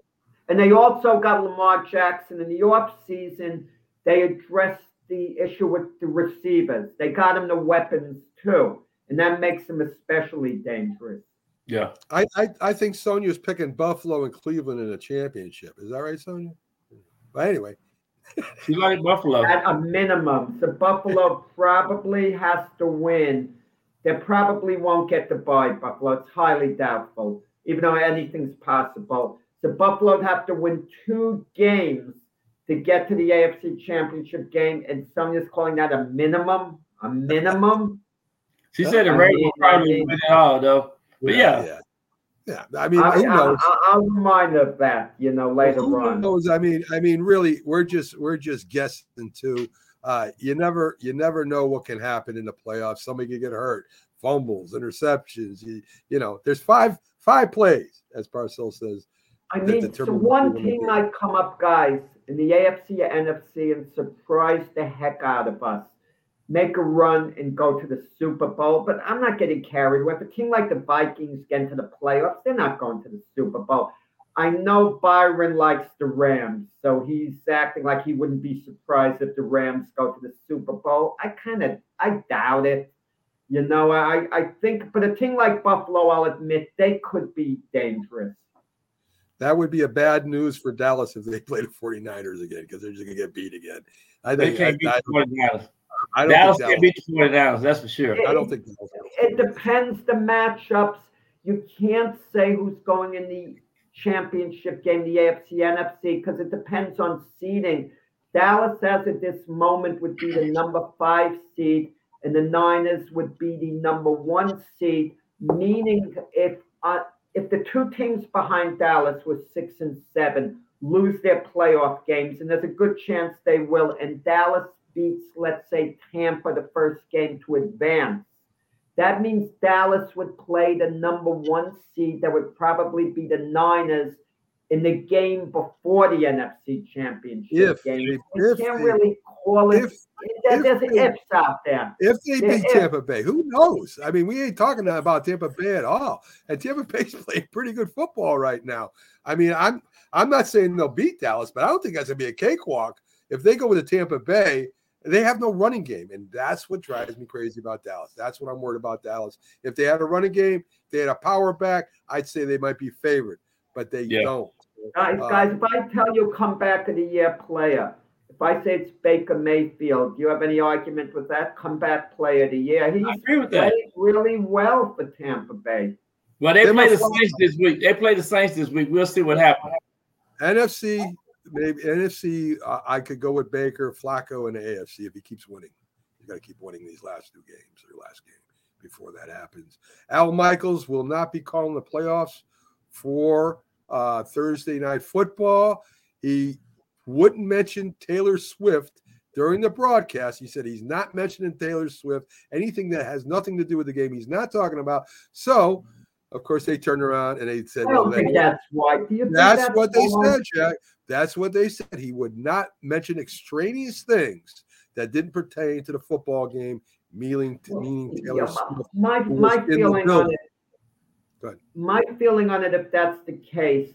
and they also got Lamar Jackson in the off season. They addressed the issue with the receivers. They got him the weapons too, and that makes them especially dangerous. Yeah, I, I, I think Sonia's picking Buffalo and Cleveland in a championship. Is that right, Sonia? But anyway, you like Buffalo at a minimum. So Buffalo probably has to win. They probably won't get the bye. Buffalo. It's highly doubtful, even though anything's possible. So Buffalo would have to win two games to get to the AFC Championship game, and Sonia's calling that a minimum. A minimum. She said the I Ravens probably win it all though. But yeah, yeah, yeah. I mean, I, who knows? I, will remind of that, you know, later Who on. knows? I mean, I mean, really, we're just we're just guessing too. Uh, you never you never know what can happen in the playoffs. Somebody can get hurt, fumbles, interceptions. You, you know, there's five five plays, as Parcell says. I mean, so one team might come up, guys, in the AFC or NFC and surprise the heck out of us. Make a run and go to the Super Bowl, but I'm not getting carried away. If a team like the Vikings get into the playoffs, they're not going to the Super Bowl. I know Byron likes the Rams, so he's acting like he wouldn't be surprised if the Rams go to the Super Bowl. I kind of, I doubt it. You know, I, I think, but a team like Buffalo, I'll admit, they could be dangerous. That would be a bad news for Dallas if they played the 49ers again because they're just gonna get beat again. I think they can't I, beat I, the 49ers. I don't Dallas think can't beat the 49ers, that's for sure. I don't think Dallas. It depends the matchups. You can't say who's going in the championship game, the AFC, NFC, because it depends on seeding. Dallas, as at this moment, would be the number five seed, and the Niners would be the number one seed. Meaning, if uh, if the two teams behind Dallas was six and seven, lose their playoff games, and there's a good chance they will, and Dallas beats, let's say, Tampa the first game to advance. That means Dallas would play the number one seed. That would probably be the Niners in the game before the NFC Championship If game. if can't really call it. if- there- if there's they- ifs out there. If they Yeah, beat if- Tampa Bay, who knows? I mean, we ain't talking about Tampa Bay at all. And Tampa Bay's playing pretty good football right now. I mean, I'm I'm not saying they'll beat Dallas, but I don't think that's gonna be a cakewalk. If they go with the Tampa Bay, they have no running game, and that's what drives me crazy about Dallas. That's what I'm worried about Dallas. If they had a running game, if they had a power back, I'd say they might be favored, but they Yeah. don't. Guys, Uh, guys, if I tell you comeback of the year player, if I say it's Baker Mayfield, do you have any argument with that? Comeback player of the year. He's I agree with that. played really well for Tampa Bay. Well, they They play the must- Saints this week. They play the Saints this week. We'll see what happens. NFC, maybe NFC. I could go with Baker, Flacco, and AFC if he keeps winning. You got to keep winning these last two games or last game before that happens. Al Michaels will not be calling the playoffs for uh, Thursday night football. He wouldn't mention Taylor Swift during the broadcast. He said he's not mentioning Taylor Swift, anything that has nothing to do with the game. He's not talking about. So, of course, they turned around and they said, I don't then think that's why. Think that's what they why? said, Jack. That's what they said. He would not mention extraneous things that didn't pertain to the football game, meaning oh, meaning Taylor Yeah, Swift. my my feeling on it. Go ahead. My feeling on it, if that's the case,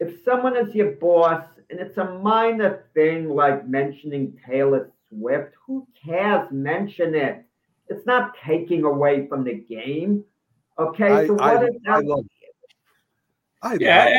if someone is your boss and it's a minor thing like mentioning Taylor Swift, who cares? Mention it. It's not taking away from the game. Okay, I, so I, what is I that? love. I Yeah,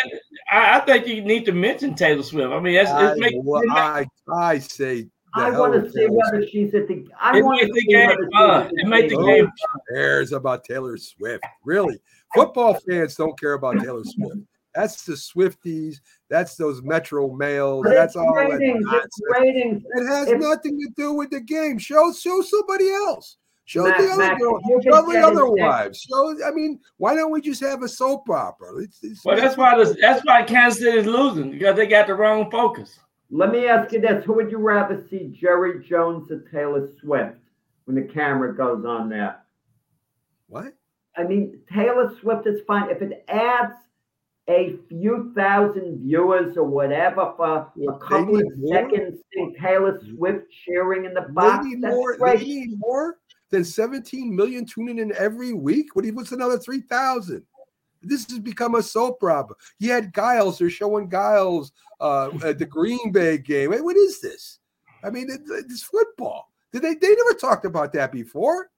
I, I think you need to mention Taylor Swift. I mean, that's, it. I, it makes, well, it makes, I, I say the I want to with see whether she's at the. I it want to makes the see game fun. It makes the game. game Who cares about Taylor Swift? Really, football fans don't care about Taylor Swift. That's the Swifties. That's those Metro males. But That's it's all that. It's ratings. It has If- nothing to do with the game. Show show somebody else. Show Matt, the other Matt, girl. Show the other wives. Show. I mean, why don't we just have a soap opera? It's, it's, well, that's why the, that's why Kansas City is losing because they got the wrong focus. Let me ask you this: Who would you rather see, Jerry Jones or Taylor Swift, when the camera goes on there? What? I mean, Taylor Swift is fine if it adds a few thousand viewers or whatever for Well, a couple of more. seconds, Taylor Swift cheering in the They box. need That's more. They great. need more than 17 million tuning in every week. What do you, what's another 3,000? This has become a soap opera. You had Giles. They're showing Giles uh, at the Green Bay game. Wait, what is this? I mean, it, it's football. Did they? They never talked about that before.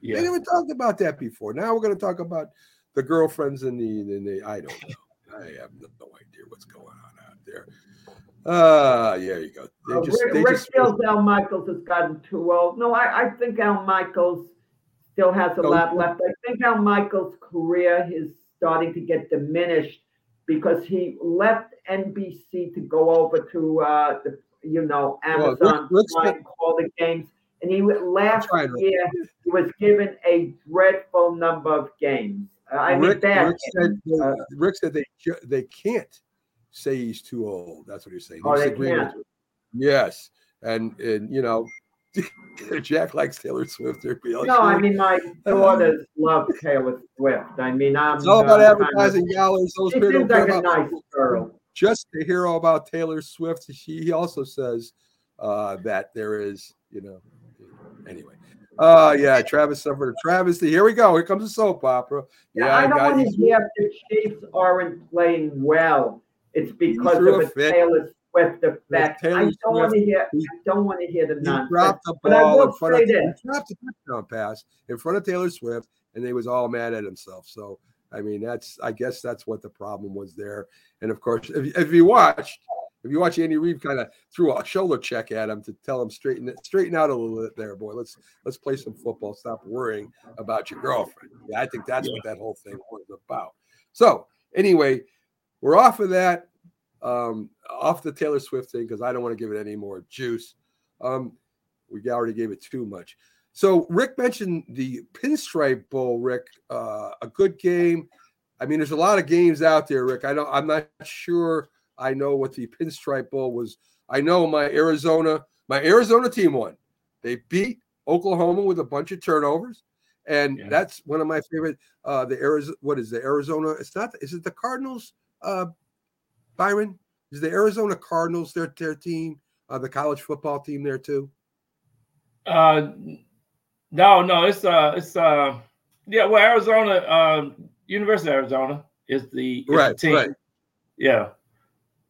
Yeah. They never talked about that before. Now we're going to talk about the girlfriends and the and the. I don't know. I have no idea what's going on there. Uh yeah, you go. They Uh, just, Rick, they Rick just feels Al Michaels has gotten too old. No, I, I think Al Michaels still has a No. lot left. I think Al Michaels' career is starting to get diminished because he left NBC to go over to uh, the you know Well, Amazon Prime, been- call the games. And he last year he was given a dreadful number of games. Uh, I mean, Rick, bad Rick said. Uh, Rick said they they can't say he's too old. That's what he's saying. Oh, with can't. Yes, and and you know, Jack likes Taylor Swift. Being no, I mean my daughters love Taylor Swift. I mean, I'm it's all about uh, advertising dollars. Those She seems like a nice girl. just to hear all about Taylor Swift. She he also says uh, that there is, you know, anyway. Uh yeah, Travis suffered a travesty. Here we go. Here comes a soap opera. Yeah, I don't want to hear if the Chiefs aren't playing well. It's because of a a. Taylor Swift effect. Taylor I don't want to hear. he- I don't want to hear the He nonsense. dropped the But I ball in front of this. dropped a touchdown pass in front of Taylor Swift, and they was all mad at himself. So I mean, that's I guess that's what the problem was there. And of course, if, if you watched, if you watch Andy Reid kind of threw a shoulder check at him to tell him straighten it, straighten out a little bit there, boy. Let's let's play some football. Stop worrying about your girlfriend. Yeah, I think that's what that whole thing was about. So anyway, we're off of that, um, off the Taylor Swift thing because I don't want to give it any more juice. Um, we already gave it too much. So Rick mentioned the Pinstripe Bowl. Rick, uh, a good game. I mean, there's a lot of games out there, Rick. I don't. I'm not sure. I know what the Pinstripe Bowl was. I know my Arizona, my Arizona team won. They beat Oklahoma with a bunch of turnovers, and that's one of my favorite. Uh, the Arizona, what is the Arizona? It's not. Is it the Cardinals? Uh, Byron is the Arizona Cardinals their their team, uh, the college football team there too. Uh, no, no, it's uh, it's uh, yeah. Well, Arizona, uh, University of Arizona is the, is the Right, team. right. Yeah,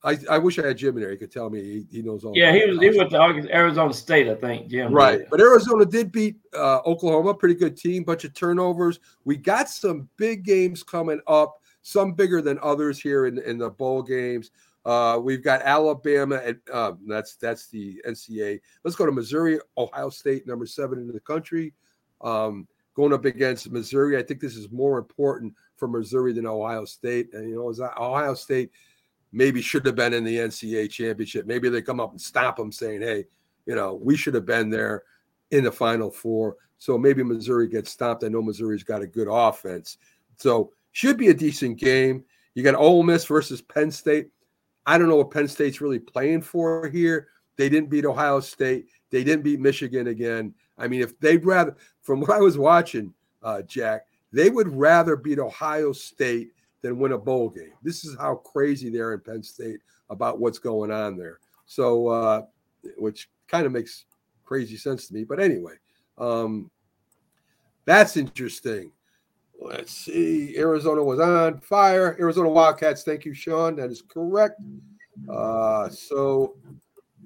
I, I wish I had Jim in there. He could tell me he, he knows all. yeah. He was he went to Arizona State, I think. Jim. Right. did. But Arizona did beat uh, Oklahoma, pretty good team, bunch of turnovers. We got some big games coming up, some bigger than others here in, in the bowl games. Uh, we've got Alabama, and uh, that's that's the NCAA. Let's go to Missouri, Ohio State, number seven in the country, um, going up against Missouri. I think this is more important for Missouri than Ohio State. And you know, Ohio State maybe should have been in the NCAA championship. Maybe they come up and stop them, saying, "Hey, you know, we should have been there in the Final Four. So maybe Missouri gets stopped. I know Missouri's got a good offense, so should be a decent game. You got Ole Miss versus Penn State. I don't know what Penn State's really playing for here. They didn't beat Ohio State. They didn't beat Michigan again. I mean, if they'd rather, from what I was watching, uh, Jack, they would rather beat Ohio State than win a bowl game. This is how crazy they're in Penn State about what's going on there. So, uh, which kind of makes crazy sense to me. But anyway, um, that's interesting. Let's see. Arizona was on fire. Arizona Wildcats. Thank you, Sean. That is correct. Uh, so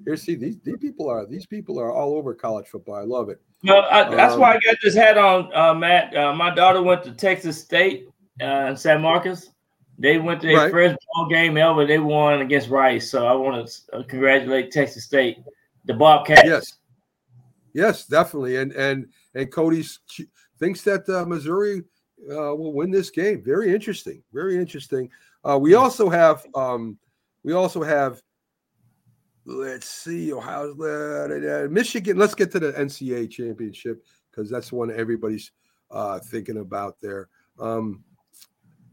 here, see these these people are these people are all over college football. I love it. No, I, that's Um, why I got this hat on, uh, Matt. Uh, my daughter went to Texas State uh, in San Marcos. They went to their Right. first ball game ever. They won against Rice. So I want to uh, congratulate Texas State, the Bobcats. Yes, yes, definitely. And and and Cody thinks that uh, Missouri uh, will win this game. Very interesting. Very interesting. Uh, we also have um, we also have. Let's see, Ohio, uh, Michigan. Let's get to the NCAA championship because that's the one everybody's uh, thinking about there. Um,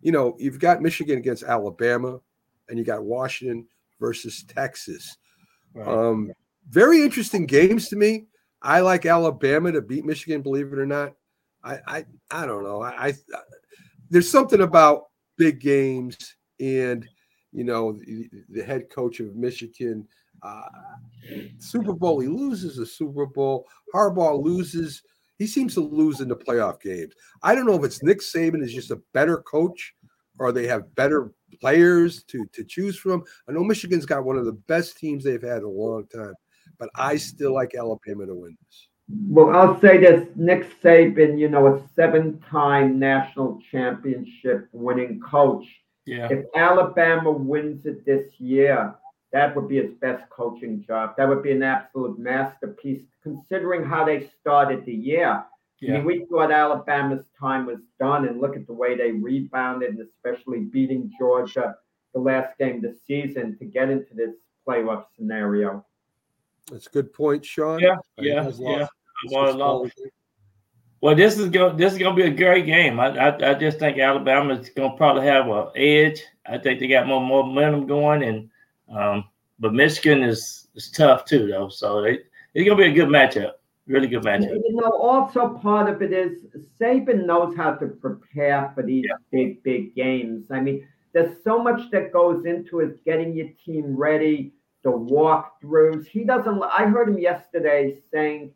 you know, you've got Michigan against Alabama, and you got Washington versus Texas. Right. Um, very interesting games to me. I like Alabama to beat Michigan, believe it or not. I I, I don't know. I, I there's something about big games and you know the, the head coach of Michigan. Uh, Super Bowl, he loses the Super Bowl. Harbaugh loses. He seems to lose in the playoff games. I don't know if it's Nick Saban is just a better coach or they have better players to to choose from. I know Michigan's got one of the best teams they've had in a long time, but I still like Alabama to win this. Well, I'll say this: Nick Saban, you know, a seven-time national championship winning coach. Yeah. If Alabama wins it this year, that would be his best coaching job. That would be an absolute masterpiece, considering how they started the year. Yeah. I mean, we thought Alabama's time was done, and look at the way they rebounded, and especially beating Georgia the last game of the season to get into this playoff scenario. That's a good point, Sean. Yeah, yeah, yeah. Well, well, this is going this is going to be a great game. I, I, I just think Alabama's going to probably have an edge. I think they got more, more momentum going, and um, but Michigan is is tough too, though. So they, it's going to be a good matchup. Really good matchup. You know, also part of it is Saban knows how to prepare for these yeah. big, big games. I mean, there's so much that goes into it, getting your team ready, the walkthroughs. He doesn't. I heard him yesterday saying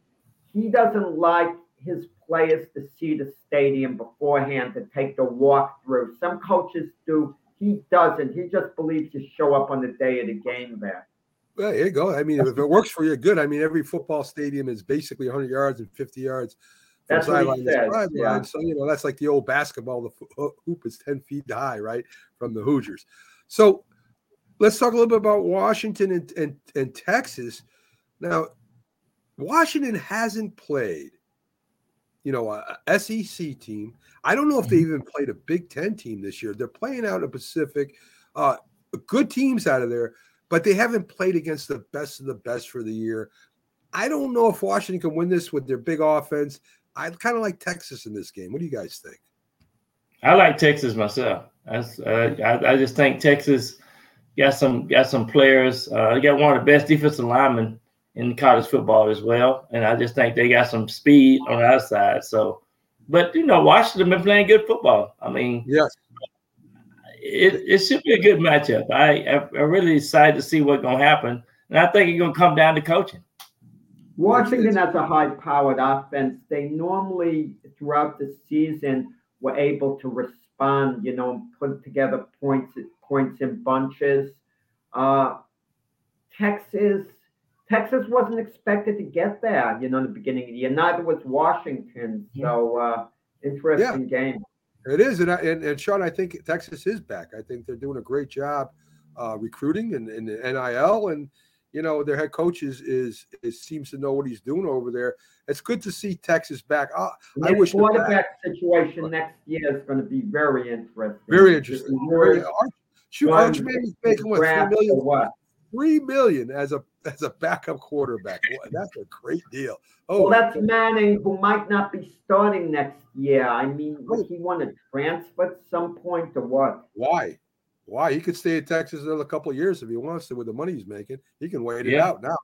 he doesn't like his players to see the stadium beforehand to take the walkthrough. Some coaches do. He doesn't. He just believes you show up on the day of the game there. Well, there you go. I mean, if it works for you, good. I mean, every football stadium is basically 100 yards and 50 yards from sideline to sideline. Yeah. So, you know, that's like the old basketball. The hoop is 10 feet high, right, from the Hoosiers. So let's talk a little bit about Washington and, and, and Texas. Now, Washington hasn't played, you know, a SEC team. I don't know if they mm-hmm. even played a Big Ten team this year. They're playing out in the Pacific. Uh, good teams out of there but they haven't played against the best of the best for the year. I don't know if Washington can win this with their big offense. I kind of like Texas in this game. What do you guys think? I like Texas myself. uh, I, I just think Texas got some got some players. Uh, they got one of the best defensive linemen in college football as well, and I just think they got some speed on our side. So, but you know, Washington been playing good football. I mean, yes, it, it should be a good matchup. I I'm really excited to see what's gonna happen, and I think it's gonna come down to coaching. Washington has a high-powered offense. They normally throughout the season were able to respond, you know, and put together points points in bunches. Uh, Texas Texas wasn't expected to get there, you know, in the beginning of the year. Neither was Washington. So uh, interesting yeah. game. It is, and, I, and and Sean, I think Texas is back. I think they're doing a great job uh, recruiting and, and NIL, and you know their head coach is, is is seems to know what he's doing over there. It's good to see Texas back. Uh, I wish quarterback situation next year is going to be very interesting. Very interesting. Very, shoot, Arch Manning's making what three million? What? Three million as a as a backup quarterback. That's a great deal. Oh, well, that's Manning, who might not be starting next year. I mean, would he want to transfer at some point or what? Why? Why? He could stay in Texas another couple of years if he wants to with the money he's making. He can wait yeah. it out now.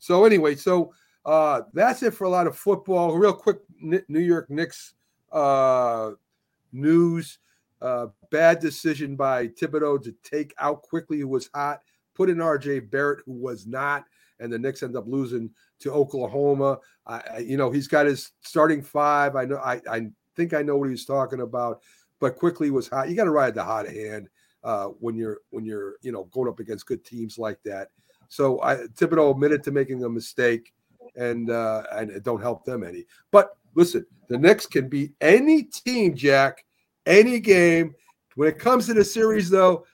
So anyway, so uh, that's it for a lot of football. Real quick, New York Knicks uh, news. Uh, bad decision by Thibodeau to take out Quickley, who was hot, put in RJ Barrett, who was not and the Knicks end up losing to Oklahoma. I, you know, he's got his starting five. I know, I, I think I know what he's talking about, but Quickley was hot. You got to ride the hot hand uh, when you're when you're you know going up against good teams like that. So I Thibodeau admitted to making a mistake, and uh, and it don't help them any. But listen, the Knicks can beat any team, Jack, any game. When it comes to the series, though,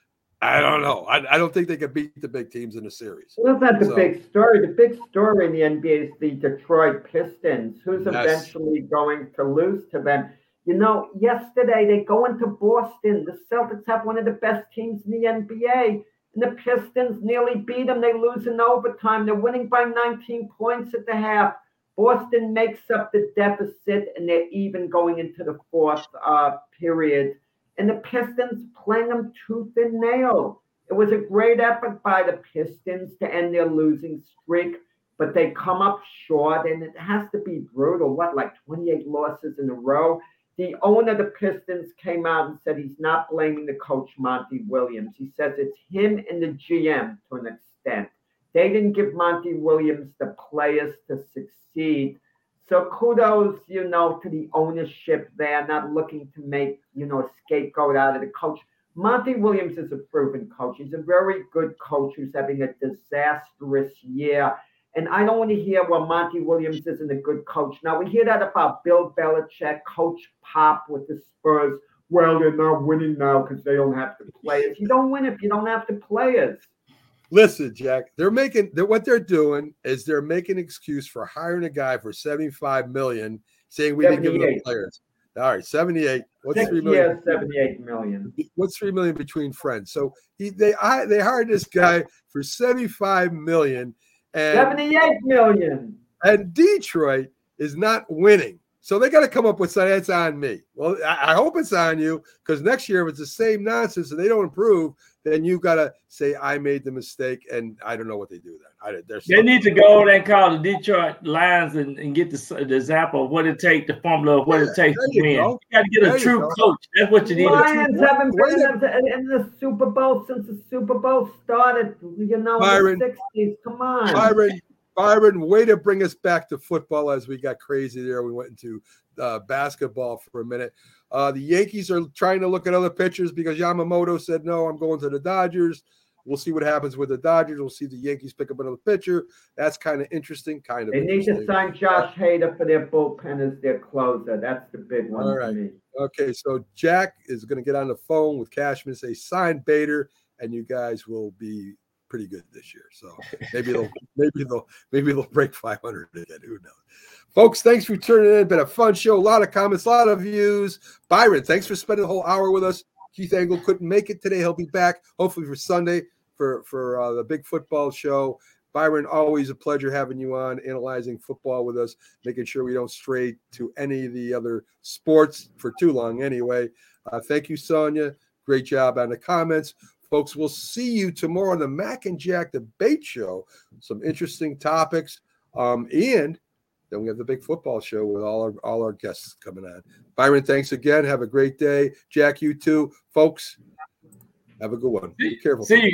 I don't know. I, I, don't think they could beat the big teams in the series. Well, that's not the so, big story. The big story in the NBA is the Detroit Pistons, who's yes. eventually going to lose to them. You know, yesterday they go into Boston. The Celtics have one of the best teams in the NBA. And the Pistons nearly beat them. They lose in overtime. They're winning by 19 points at the half. Boston makes up the deficit, and they're even going into the fourth uh, period and the Pistons playing them tooth and nail. It was a great effort by the Pistons to end their losing streak, but they come up short, and it has to be brutal. What, like 28 losses in a row? The owner of the Pistons came out and said he's not blaming the coach Monty Williams. He says it's him and the GM to an extent. They didn't give Monty Williams the players to succeed. So kudos, you know, to the ownership there, not looking to make, you know, a scapegoat out of the coach. Monty Williams is a proven coach. He's a very good coach who's having a disastrous year. And I don't want to hear, well, Monty Williams isn't a good coach. Now, we hear that about Bill Belichick, Coach Pop with the Spurs. Well, they're not winning now because they don't have the players. You don't win if you don't have the players. Listen, Jack, they're making they're, what they're doing is they're making excuse for hiring a guy for 75 million, saying we didn't give them players. All right, 78. What's three million? years, 78 million. What's three million between friends? So he they I, they hired this guy for 75 million, and 78 million. and Detroit is not winning. So they got to come up with something that's on me. Well, I, I hope it's on you because next year, if it's the same nonsense and they don't improve, then you got to say, I made the mistake. And I don't know what they do then. I, there's They need to go and call the Detroit Lions and, and get the, the example of what it takes the formula of what it takes to win. go. You got to get There a true coach. That's what you need. Lions haven't Wait been in the, in the Super Bowl since the Super Bowl started, you know, Byron. in the 60s. Come on. Byron, Byron, way to bring us back to football as we got crazy there. We went into uh, basketball for a minute. Uh, the Yankees are trying to look at other pitchers because Yamamoto said, no, I'm going to the Dodgers. We'll see what happens with the Dodgers. We'll see the Yankees pick up another pitcher. That's kind of interesting. Kind of. They need to sign Josh Hader for their bullpen as their closer. That's the big one All for me. Okay, so Jack is going to get on the phone with Cashman, say sign Bader, and you guys will be pretty good this year. So maybe they'll maybe they'll maybe they'll break 500 again. Who knows? Folks, thanks for tuning in. Been a fun show. A lot of comments, a lot of views. Byron, thanks for spending the whole hour with us. Keith Angle couldn't make it today. He'll be back hopefully for Sunday for for uh, the big football show. Byron, always a pleasure having you on, analyzing football with us, making sure we don't stray to any of the other sports for too long. Anyway, uh, thank you, Sonia. Great job on the comments. Folks, we'll see you tomorrow on the Mac and Jack debate show. Some interesting topics. Um, and then we have the big football show with all our all our guests coming on. Byron, thanks again. Have a great day. Jack, you too. Folks, have a good one. Be careful. See you